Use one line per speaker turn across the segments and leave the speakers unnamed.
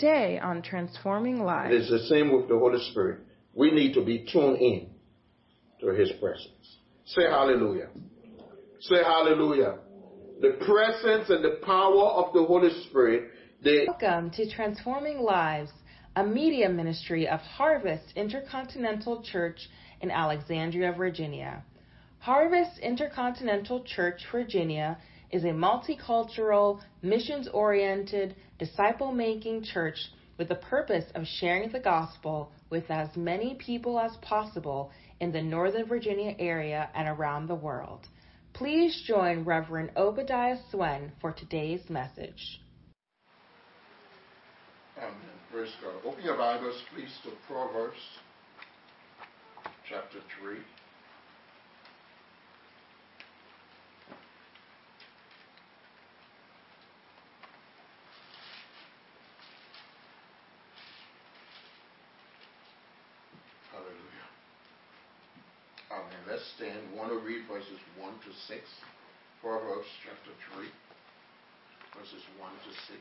Today on Transforming Lives.
It is the same with the Holy Spirit. We need to be tuned in to His presence. Say hallelujah. Say hallelujah. The presence and the power of the Holy Spirit. They
Welcome to Transforming Lives, a media ministry of Harvest Intercontinental Church in Alexandria, Virginia. Harvest Intercontinental Church, Virginia is a multicultural, missions oriented, disciple making church with the purpose of sharing the gospel with as many people as possible in the Northern Virginia area and around the world. Please join Reverend Obadiah Swen for today's message.
Amen. Praise God. Open your Bibles, please, to Proverbs chapter 3. Hallelujah. Amen. Let's stand. We want to read verses 1 to 6. Proverbs chapter 3, verses 1 to 6.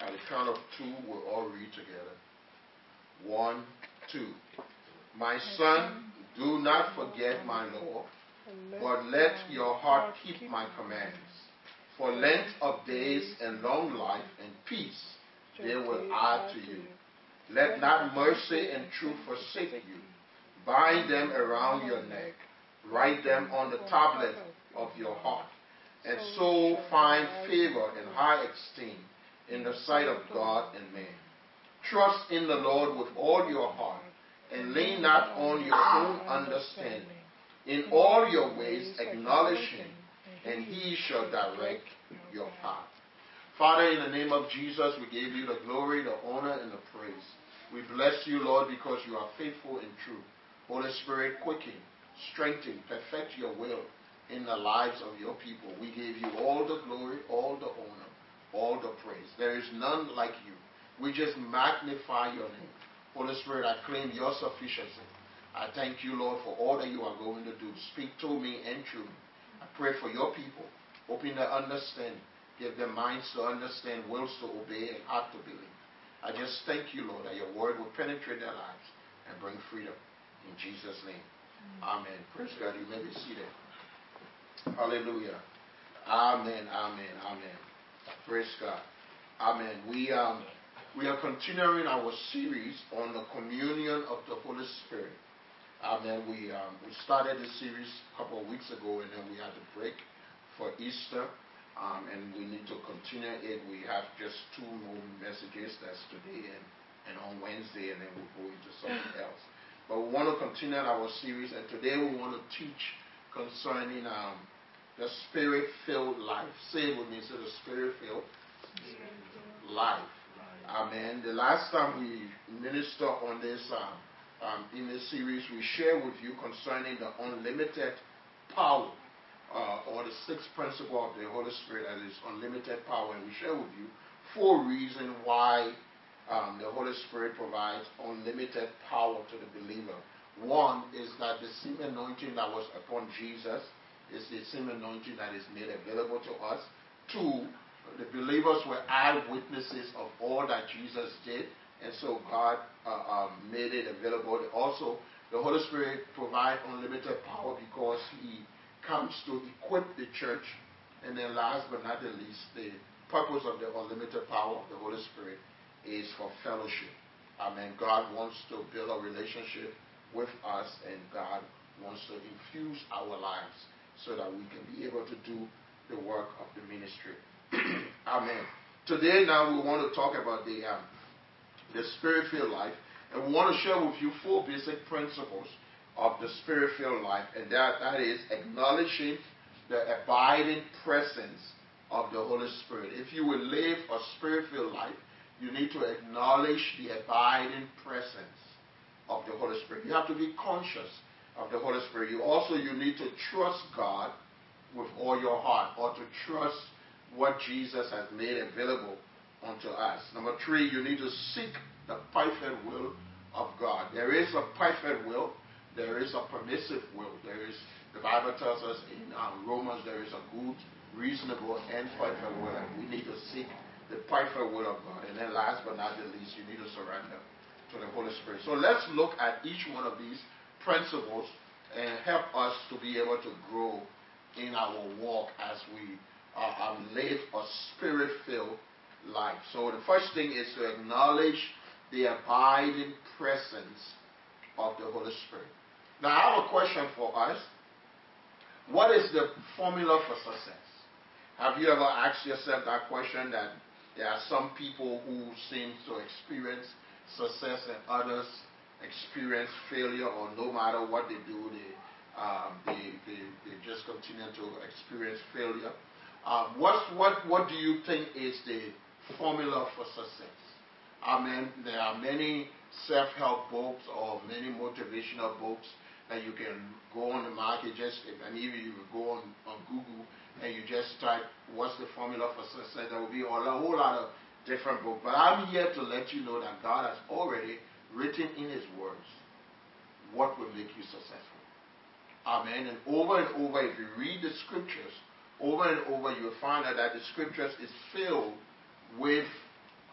At the count of two, we'll all read together. One, two. My son, do not forget my law, but let your heart keep my commands. For length of days and long life and peace they will add to you. Let not mercy and truth forsake you. Bind them around your neck. Write them on the tablet of your heart. And so find favor and high esteem in the sight of God and man. Trust in the Lord with all your heart and lean not on your own understanding. In all your ways acknowledge him, and he shall direct your path. Father, in the name of Jesus, we give you the glory, the honor, and the praise. We bless you, Lord, because you are faithful and true. Holy Spirit, quicken, strengthen, perfect your will in the lives of your people. We give you all the glory, all the honor, all the praise. There is none like you. We just magnify your name. Holy Spirit, I claim your sufficiency. I thank you, Lord, for all that you are going to do. Speak to me and through me. I pray for your people. Open their understanding. Give them minds to understand, wills to obey, and heart to believe. I just thank you, Lord, that your word will penetrate their lives and bring freedom. In Jesus' name. Amen. Praise God. You may be seated. Hallelujah. Amen. Amen. Amen. Praise God. Amen. We um we are continuing our series on the communion of the Holy Spirit. Amen. We um, we started the series a couple of weeks ago, and then we had to break for Easter, um, and we need to continue it. We have just two more messages. That's today and and on Wednesday, and then we'll go into something else. But we want to continue our series, and today we want to teach concerning um, the spirit-filled life. Say it with me. Say the spirit-filled life. Amen. The last time we ministered on this um, um, in this series, we shared with you concerning the unlimited power uh, or the sixth principle of the Holy Spirit that is unlimited power. And we share with you four reasons why um, the Holy Spirit provides unlimited power to the believer. One is that the same anointing that was upon Jesus is the same anointing that is made available to us. Two, the believers were eyewitnesses of all that Jesus did, and so God uh, um, made it available. Also, the Holy Spirit provides unlimited power because He comes to equip the church. And then, last but not the least, the purpose of the unlimited power of the Holy Spirit is for fellowship. Amen. God wants to build a relationship with us, and God wants to infuse our lives so that we can be able to do the work of the ministry. Amen. Today, now we want to talk about the um, the spirit-filled life, and we want to share with you four basic principles of the spirit-filled life, and that that is acknowledging the abiding presence of the Holy Spirit. If you will live a spirit-filled life, you need to acknowledge the abiding presence of the Holy Spirit. You have to be conscious of the Holy Spirit. You also you need to trust God with all your heart, or to trust what Jesus has made available unto us. Number three, you need to seek the perfect will of God. There is a perfect will. There is a permissive will. There is the Bible tells us in um, Romans there is a good, reasonable and perfect will. We need to seek the perfect will of God. And then last but not the least, you need to surrender to the Holy Spirit. So let's look at each one of these principles and help us to be able to grow in our walk as we uh, um, live a spirit filled life. So the first thing is to acknowledge the abiding presence of the Holy Spirit. Now, I have a question for us. What is the formula for success? Have you ever asked yourself that question that there are some people who seem to experience success and others experience failure or no matter what they do, they, um, they, they, they, just continue to experience failure. Um, what, what, what do you think is the formula for success? I mean, there are many self-help books or many motivational books that you can go on the market just and even you go on, on Google and you just type what's the formula for success, there will be a whole lot of different books. But I'm here to let you know that God has already written in His words what will make you successful. Amen. And over and over, if you read the scriptures, over and over, you'll find out that the scriptures is filled with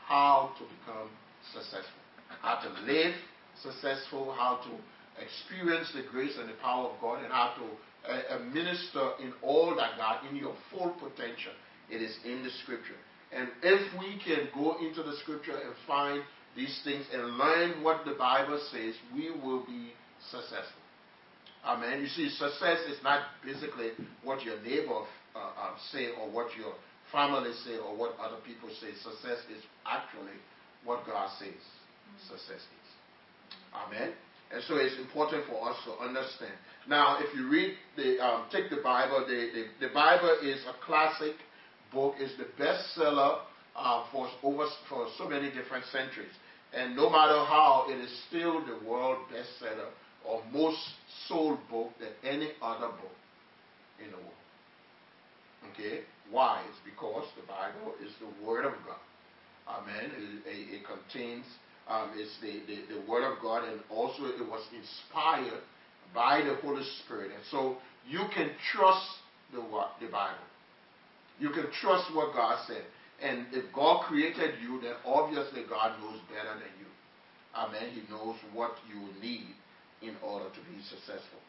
how to become successful, how to live successful, how to experience the grace and the power of God, and how to uh, minister in all that God, in your full potential. It is in the scripture. And if we can go into the scripture and find these things and learn what the Bible says, we will be successful. Amen. You see, success is not basically what your neighbor uh, uh, say or what your family say or what other people say. Success is actually what God says success is. Amen. And so it's important for us to understand. Now, if you read the, um, take the Bible, the, the, the, Bible is a classic book, it's the bestseller uh, for over for so many different centuries. And no matter how, it is still the world bestseller or most sold book than any other book in the world. Okay? Why? It's because the Bible is the Word of God. Amen. It, it, it contains um, it's the, the, the Word of God, and also it was inspired by the Holy Spirit. And so you can trust the, the Bible. You can trust what God said. And if God created you, then obviously God knows better than you. Amen. He knows what you need in order to be successful.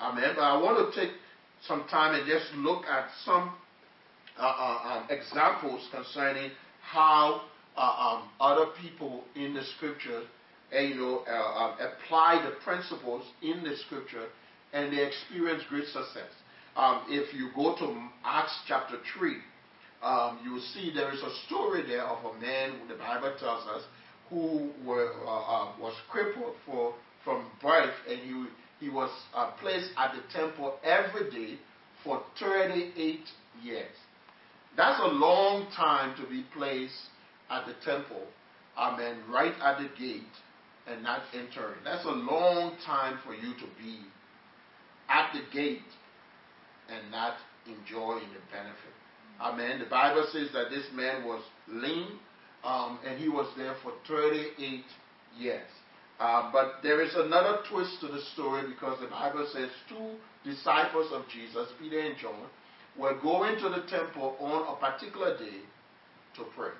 Amen. But I want to take some time and just look at some uh, uh, um, examples concerning how uh, um, other people in the scripture, uh, you know, uh, um, apply the principles in the scripture, and they experience great success. Um, if you go to Acts chapter three, um, you will see there is a story there of a man, the Bible tells us, who were, uh, uh, was crippled for from birth, and he he was uh, placed at the temple every day for 38 years. That's a long time to be placed at the temple, amen, right at the gate and not entering. That's a long time for you to be at the gate and not enjoying the benefit. Amen. The Bible says that this man was lean um, and he was there for 38 years. Uh, but there is another twist to the story because the Bible says two disciples of Jesus, Peter and John, were going to the temple on a particular day to pray.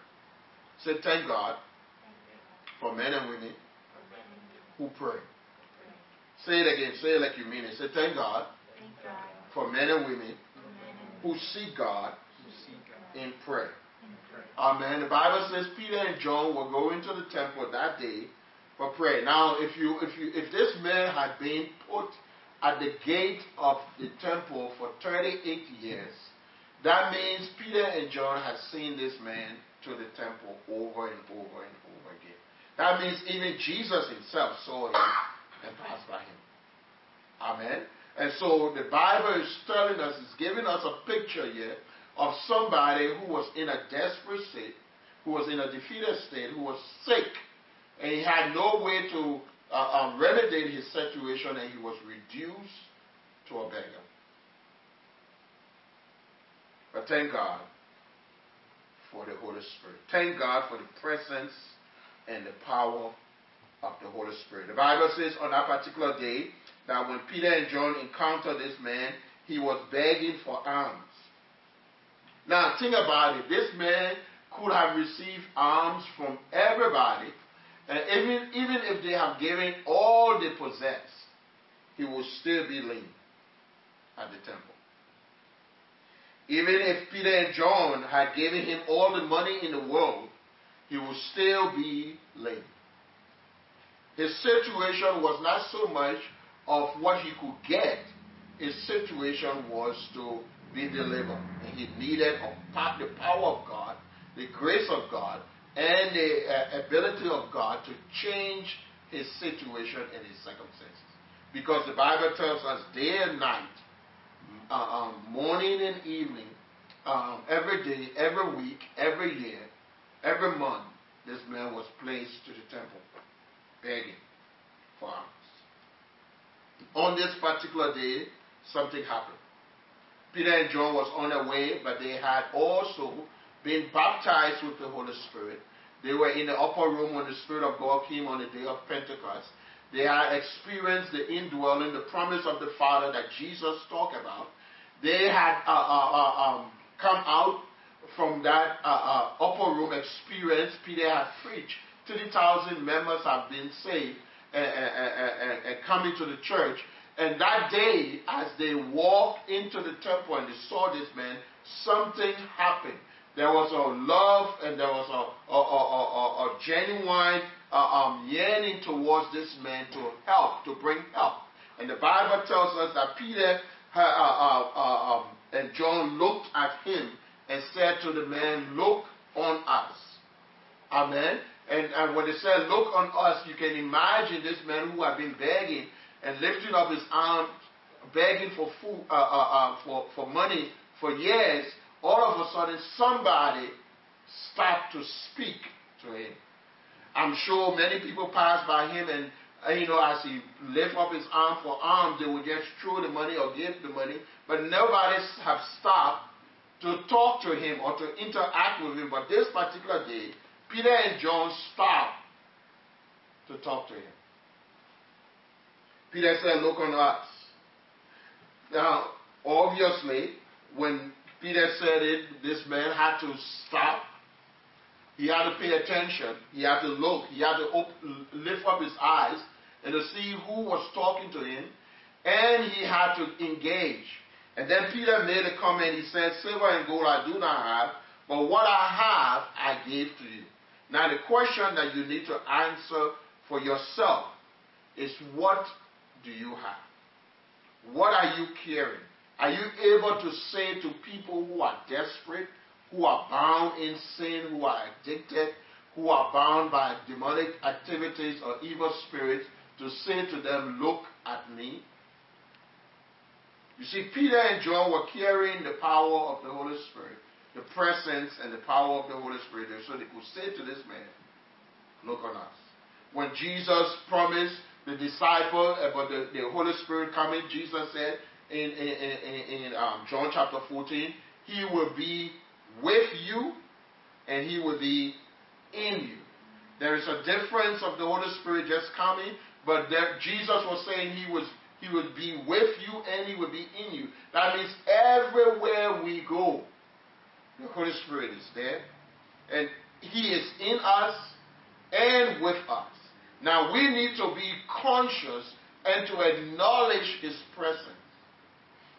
Say, thank God for men and women who pray. Say it again. Say it like you mean it. Say, thank God for men and women who seek God in prayer. Amen. The Bible says Peter and John were going to the temple that day for prayer. Now, if you if you if this man had been put at the gate of the temple for 38 years, that means Peter and John had seen this man to the temple over and over and over again. That means even Jesus himself saw him and passed by him. Amen. And so the Bible is telling us, it's giving us a picture here of somebody who was in a desperate state, who was in a defeated state, who was sick, and he had no way to uh, um, remedy his situation, and he was reduced to a beggar. But thank God for the Holy Spirit. Thank God for the presence and the power of the Holy Spirit. The Bible says on that particular day that when Peter and John encountered this man, he was begging for alms. Now, think about it. This man could have received alms from everybody, and even, even if they have given all they possess, he would still be lame at the temple. Even if Peter and John had given him all the money in the world, he would still be lame. His situation was not so much of what he could get, his situation was to be delivered. And he needed the power of God, the grace of God, and the uh, ability of God to change his situation and his circumstances. Because the Bible tells us day and night, uh, um, morning and evening, um, every day, every week, every year, every month, this man was placed to the temple begging for alms. On this particular day, something happened. Peter and John was on their way, but they had also been baptized with the Holy Spirit. They were in the upper room when the Spirit of God came on the day of Pentecost. They had experienced the indwelling, the promise of the Father that Jesus talked about. They had uh, uh, uh, um, come out from that uh, uh, upper room experience. Peter had preached. 30,000 members have been saved and, and, and, coming to the church. And that day, as they walked into the temple and they saw this man, something happened. There was a love and there was a, a, a, a genuine uh, um, yearning towards this man to help, to bring help. And the Bible tells us that Peter uh, uh, uh, um, and John looked at him and said to the man, Look on us. Amen. And, and when they said, Look on us, you can imagine this man who had been begging and lifting up his arm, begging for food, uh, uh, for, for money for years. All of a sudden, somebody stopped to speak to him. I'm sure many people passed by him and you know, as he lift up his arm for alms, they would just throw the money or give the money. But nobody have stopped to talk to him or to interact with him. But this particular day, Peter and John stopped to talk to him. Peter said, Look on us. Now, obviously, when Peter said it, this man had to stop. He had to pay attention. He had to look. He had to open, lift up his eyes and to see who was talking to him. And he had to engage. And then Peter made a comment. He said, Silver and gold I do not have, but what I have I gave to you. Now, the question that you need to answer for yourself is what do you have? What are you carrying? Are you able to say to people who are desperate, who are bound in sin, who are addicted, who are bound by demonic activities or evil spirits, to say to them, Look at me? You see, Peter and John were carrying the power of the Holy Spirit, the presence and the power of the Holy Spirit, so they could say to this man, Look on us. When Jesus promised the disciple about the, the Holy Spirit coming, Jesus said in, in, in, in um, John chapter 14, He will be with you and He will be in you. There is a difference of the Holy Spirit just coming, but there, Jesus was saying He was he would be with you and He would be in you. That means everywhere we go, the Holy Spirit is there. And He is in us and with us. Now we need to be conscious and to acknowledge His presence.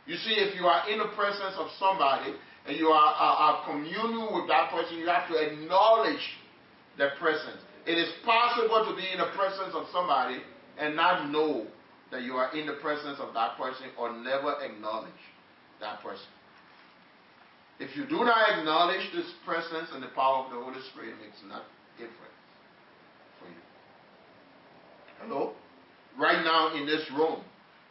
You see, if you are in the presence of somebody and you are, are, are communing with that person, you have to acknowledge their presence. It is possible to be in the presence of somebody and not know that you are in the presence of that person or never acknowledge that person. If you do not acknowledge this presence and the power of the Holy Spirit, it makes no difference for you. Hello? Right now in this room,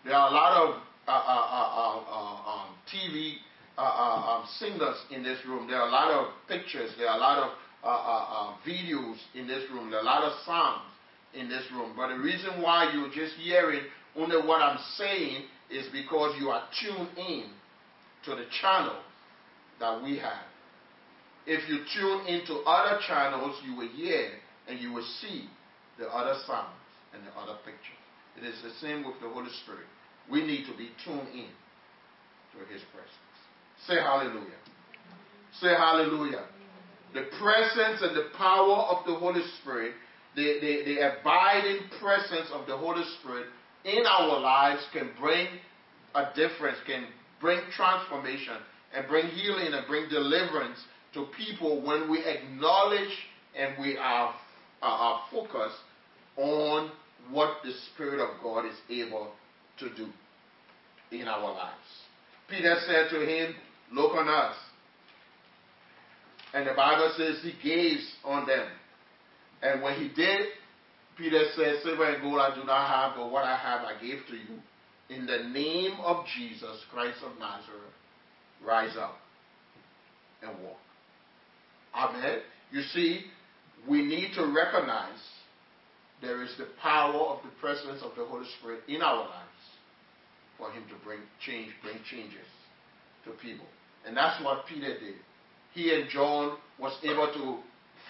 there are a lot of uh, uh, uh, uh um, TV uh, uh, um, singers in this room. There are a lot of pictures. There are a lot of videos in this room. There are a lot of songs in this room. But the reason why you're just hearing only what I'm saying is because you are tuned in to the channel that we have. If you tune into other channels, you will hear and you will see the other sounds and the other pictures. It is the same with the Holy Spirit. We need to be tuned in to His presence. Say hallelujah. Say hallelujah. The presence and the power of the Holy Spirit, the, the, the abiding presence of the Holy Spirit in our lives can bring a difference, can bring transformation, and bring healing and bring deliverance to people when we acknowledge and we are, are focused on what the Spirit of God is able to do in our lives. Peter said to him, Look on us. And the Bible says he gazed on them. And when he did, Peter said, Silver and gold I do not have, but what I have I gave to you. In the name of Jesus Christ of Nazareth, rise up and walk. Amen. You see, we need to recognize there is the power of the presence of the Holy Spirit in our lives for Him to bring change, bring changes to people. And that's what Peter did. He and John was able to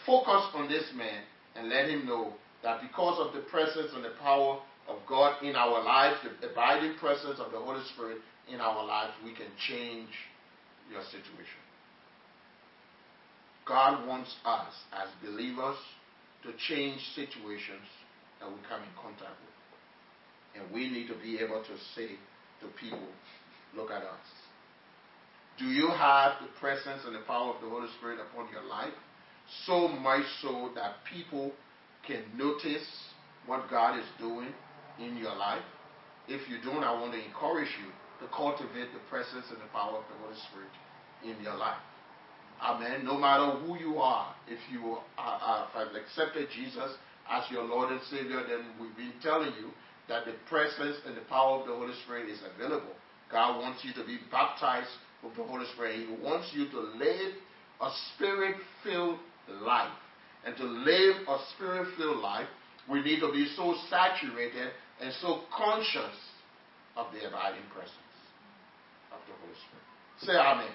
focus on this man and let him know that because of the presence and the power of God in our lives, the abiding presence of the Holy Spirit in our lives, we can change your situation. God wants us as believers to change situations that we come in contact with. And we need to be able to say to people, look at us. Do you have the presence and the power of the Holy Spirit upon your life? So much so that people can notice what God is doing in your life. If you don't, I want to encourage you to cultivate the presence and the power of the Holy Spirit in your life. Amen. No matter who you are, if you have accepted Jesus as your Lord and Savior, then we've been telling you that the presence and the power of the Holy Spirit is available. God wants you to be baptized with the Holy Spirit. He wants you to live a spirit filled life. And to live a spirit filled life, we need to be so saturated and so conscious of the abiding presence of the Holy Spirit. Say Amen.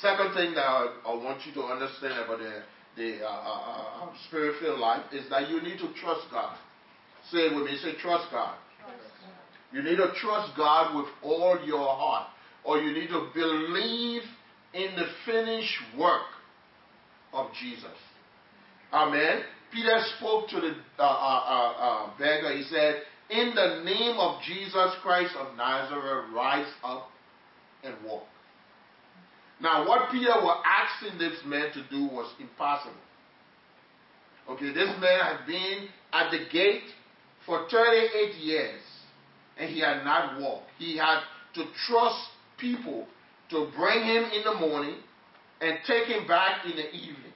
Second thing that I, I want you to understand about the, the uh, uh, uh, spirit filled life is that you need to trust God. Say it with me. Say, trust God. trust God. You need to trust God with all your heart, or you need to believe in the finished work of Jesus. Amen. Peter spoke to the uh, uh, uh, beggar. He said, In the name of Jesus Christ of Nazareth, rise up and walk. Now, what Peter was asking this man to do was impossible. Okay, this man had been at the gate for 38 years and he had not walked. He had to trust people to bring him in the morning and take him back in the evening.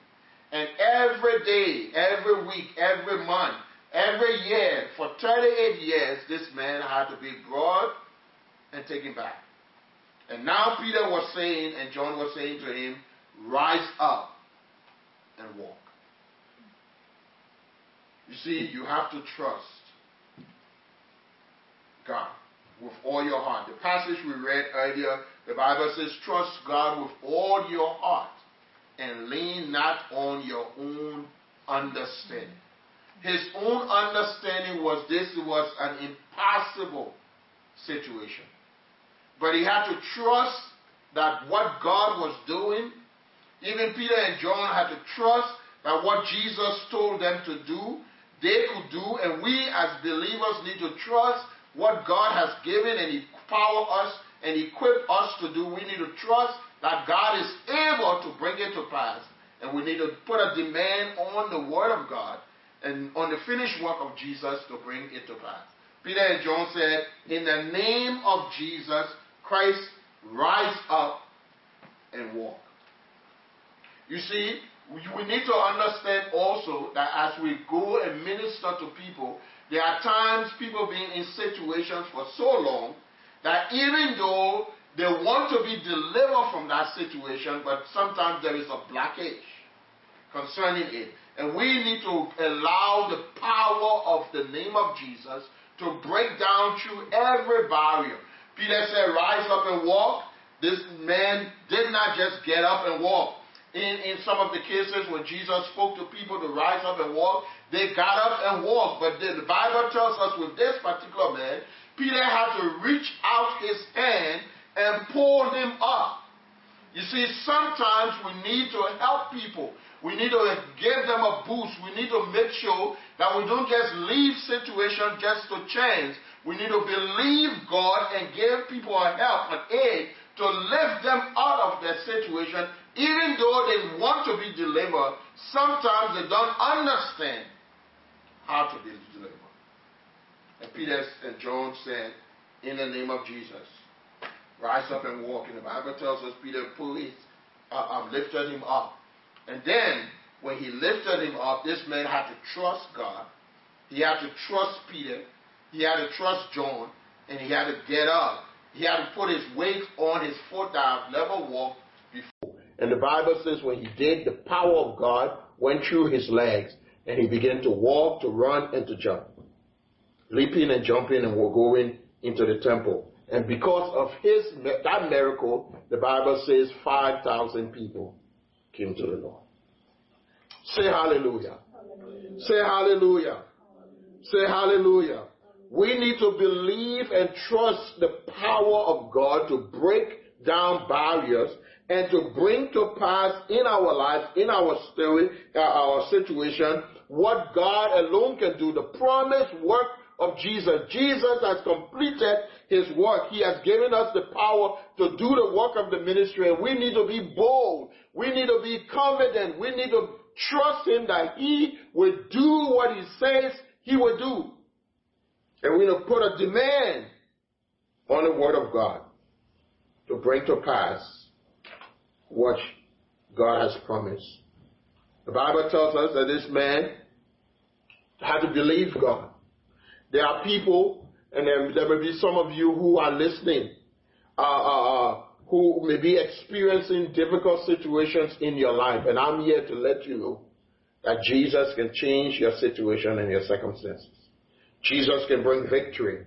And every day, every week, every month, every year, for 38 years, this man had to be brought and taken back. And now Peter was saying, and John was saying to him, Rise up and walk. You see, you have to trust God with all your heart. The passage we read earlier, the Bible says, Trust God with all your heart and lean not on your own understanding. His own understanding was this was an impossible situation. But he had to trust that what God was doing, even Peter and John had to trust that what Jesus told them to do, they could do, and we as believers need to trust what God has given and empower us and equip us to do. We need to trust that God is able to bring it to pass. And we need to put a demand on the Word of God and on the finished work of Jesus to bring it to pass. Peter and John said, In the name of Jesus Christ, rise up and walk. You see, we need to understand also that as we go and minister to people, there are times people being in situations for so long that even though they want to be delivered from that situation, but sometimes there is a blockage concerning it. And we need to allow the power of the name of Jesus to break down through every barrier. Peter said, Rise up and walk. This man did not just get up and walk. In, in some of the cases when Jesus spoke to people to rise up and walk, they got up and walked. But the, Bible tells us with this particular man, Peter had to reach out his hand and pull him up. You see, sometimes we need to help people. We need to give them a boost. We need to make sure that we don't just leave situations just to chance. We need to believe God and give people a help, an aid to lift them out of their situation, to. Sometimes they don't understand how to be delivered. And Peter and John said, In the name of Jesus, rise up and walk. And the Bible tells us Peter pulled his, uh, uh, lifted him up. And then, when he lifted him up, this man had to trust God. He had to trust Peter. He had to trust John. And he had to get up. He had to put his weight on his foot that I've never walked. And the Bible says when he did, the power of God went through his legs. And he began to walk, to run, and to jump. Leaping and jumping and going into the temple. And because of his that miracle, the Bible says 5,000 people came to the Lord. Say hallelujah. hallelujah. Say hallelujah. Say hallelujah. We need to believe and trust the power of God to break down barriers and to bring to pass in our life, in our story, uh, our situation, what God alone can do. The promised work of Jesus. Jesus has completed his work. He has given us the power to do the work of the ministry and we need to be bold. We need to be confident. We need to trust him that he will do what he says he will do. And we need to put a demand on the word of God to bring to pass what God has promised. The Bible tells us that this man had to believe God. There are people, and there, there may be some of you who are listening, uh, uh, uh, who may be experiencing difficult situations in your life. And I'm here to let you know that Jesus can change your situation and your circumstances. Jesus can bring victory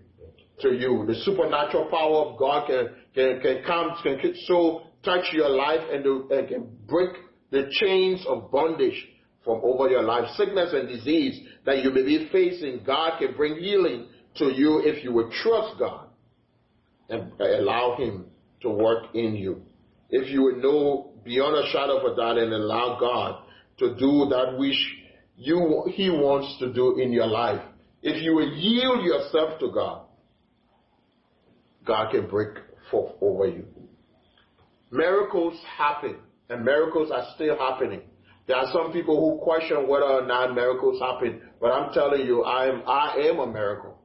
to you. The supernatural power of God can, can, can come, can so touch your life and, can break the chains of bondage from over your life. Sickness and disease that you may be facing, God can bring healing to you if you would trust God and allow Him to work in you. If you would know beyond a shadow of a doubt and allow God to do that which you, He wants to do in your life. If you will yield yourself to God, God can break forth over you. Miracles happen, and miracles are still happening. There are some people who question whether or not miracles happen, but I'm telling you, I am, I am a miracle.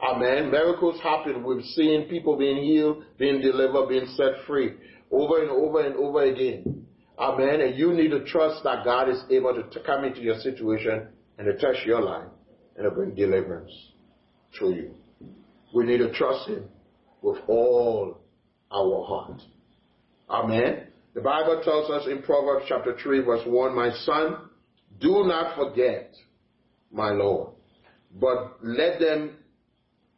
Amen. Miracles happen. We've seen people being healed, being delivered, being set free over and over and over again. Amen. And you need to trust that God is able to come into your situation and to touch your life and to bring deliverance to you. We need to trust Him with all our heart. Amen. The Bible tells us in Proverbs chapter 3 verse 1, My son, do not forget my law, but let them,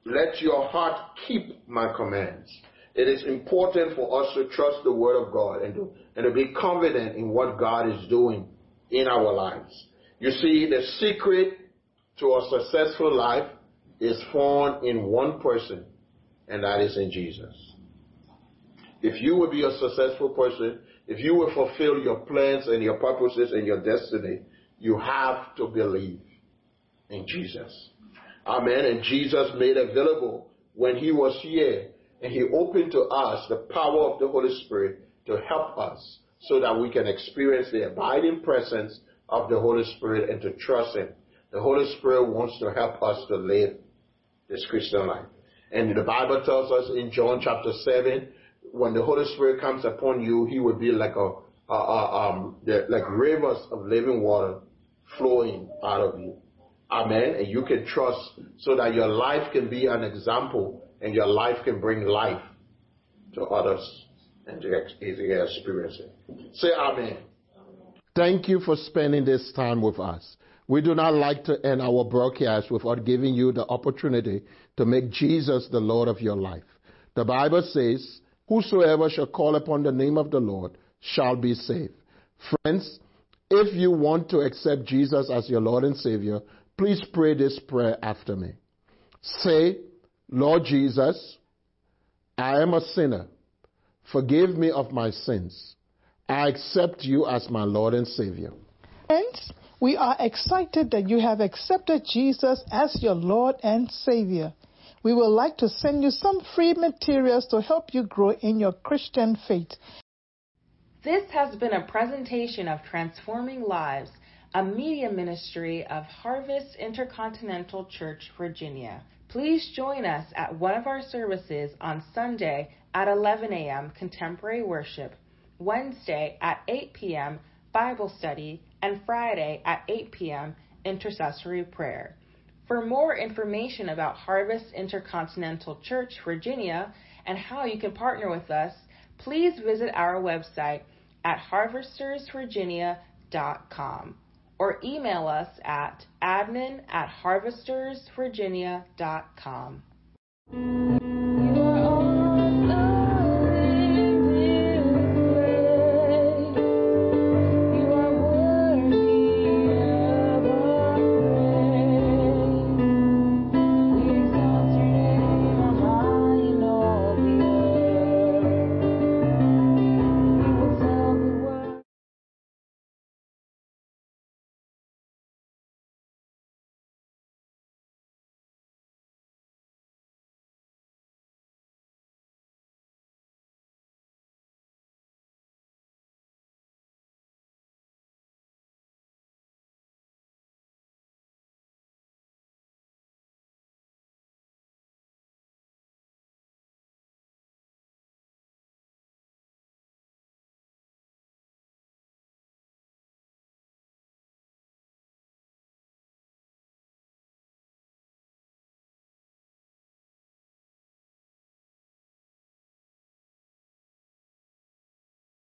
let your heart keep my commands. It is important for us to trust the word of God and to, and to be confident in what God is doing in our lives. You see, the secret to a successful life is found in one person, and that is in Jesus. If you will be a successful person, if you will fulfill your plans and your purposes and your destiny, you have to believe in Jesus. Amen. And Jesus made available when he was here and he opened to us the power of the Holy Spirit to help us so that we can experience the abiding presence of the Holy Spirit and to trust him. The Holy Spirit wants to help us to live this Christian life. And the Bible tells us in John chapter 7 when the Holy Spirit comes upon you, He will be like a, a, a um, the, like rivers of living water flowing out of you. Amen. And you can trust so that your life can be an example and your life can bring life to others and to experience it. Say Amen. Thank you for spending this time with us. We do not like to end our broadcast without giving you the opportunity to make Jesus the Lord of your life. The Bible says, Whosoever shall call upon the name of the Lord shall be saved. Friends, if you want to accept Jesus as your Lord and Savior, please pray this prayer after me. Say, Lord Jesus, I am a sinner. Forgive me of my sins. I accept you as my Lord and Savior.
Friends, we are excited that you have accepted Jesus as your Lord and Savior. We would like to send you some free materials to help you grow in your Christian faith.
This has been a presentation of Transforming Lives, a media ministry of Harvest Intercontinental Church, Virginia. Please join us at one of our services on Sunday at 11 a.m. Contemporary Worship, Wednesday at 8 p.m. Bible Study, and Friday at 8 p.m. Intercessory Prayer. For more information about Harvest Intercontinental Church, Virginia, and how you can partner with us, please visit our website at harvestersvirginia.com or email us at admin at harvestersvirginia.com.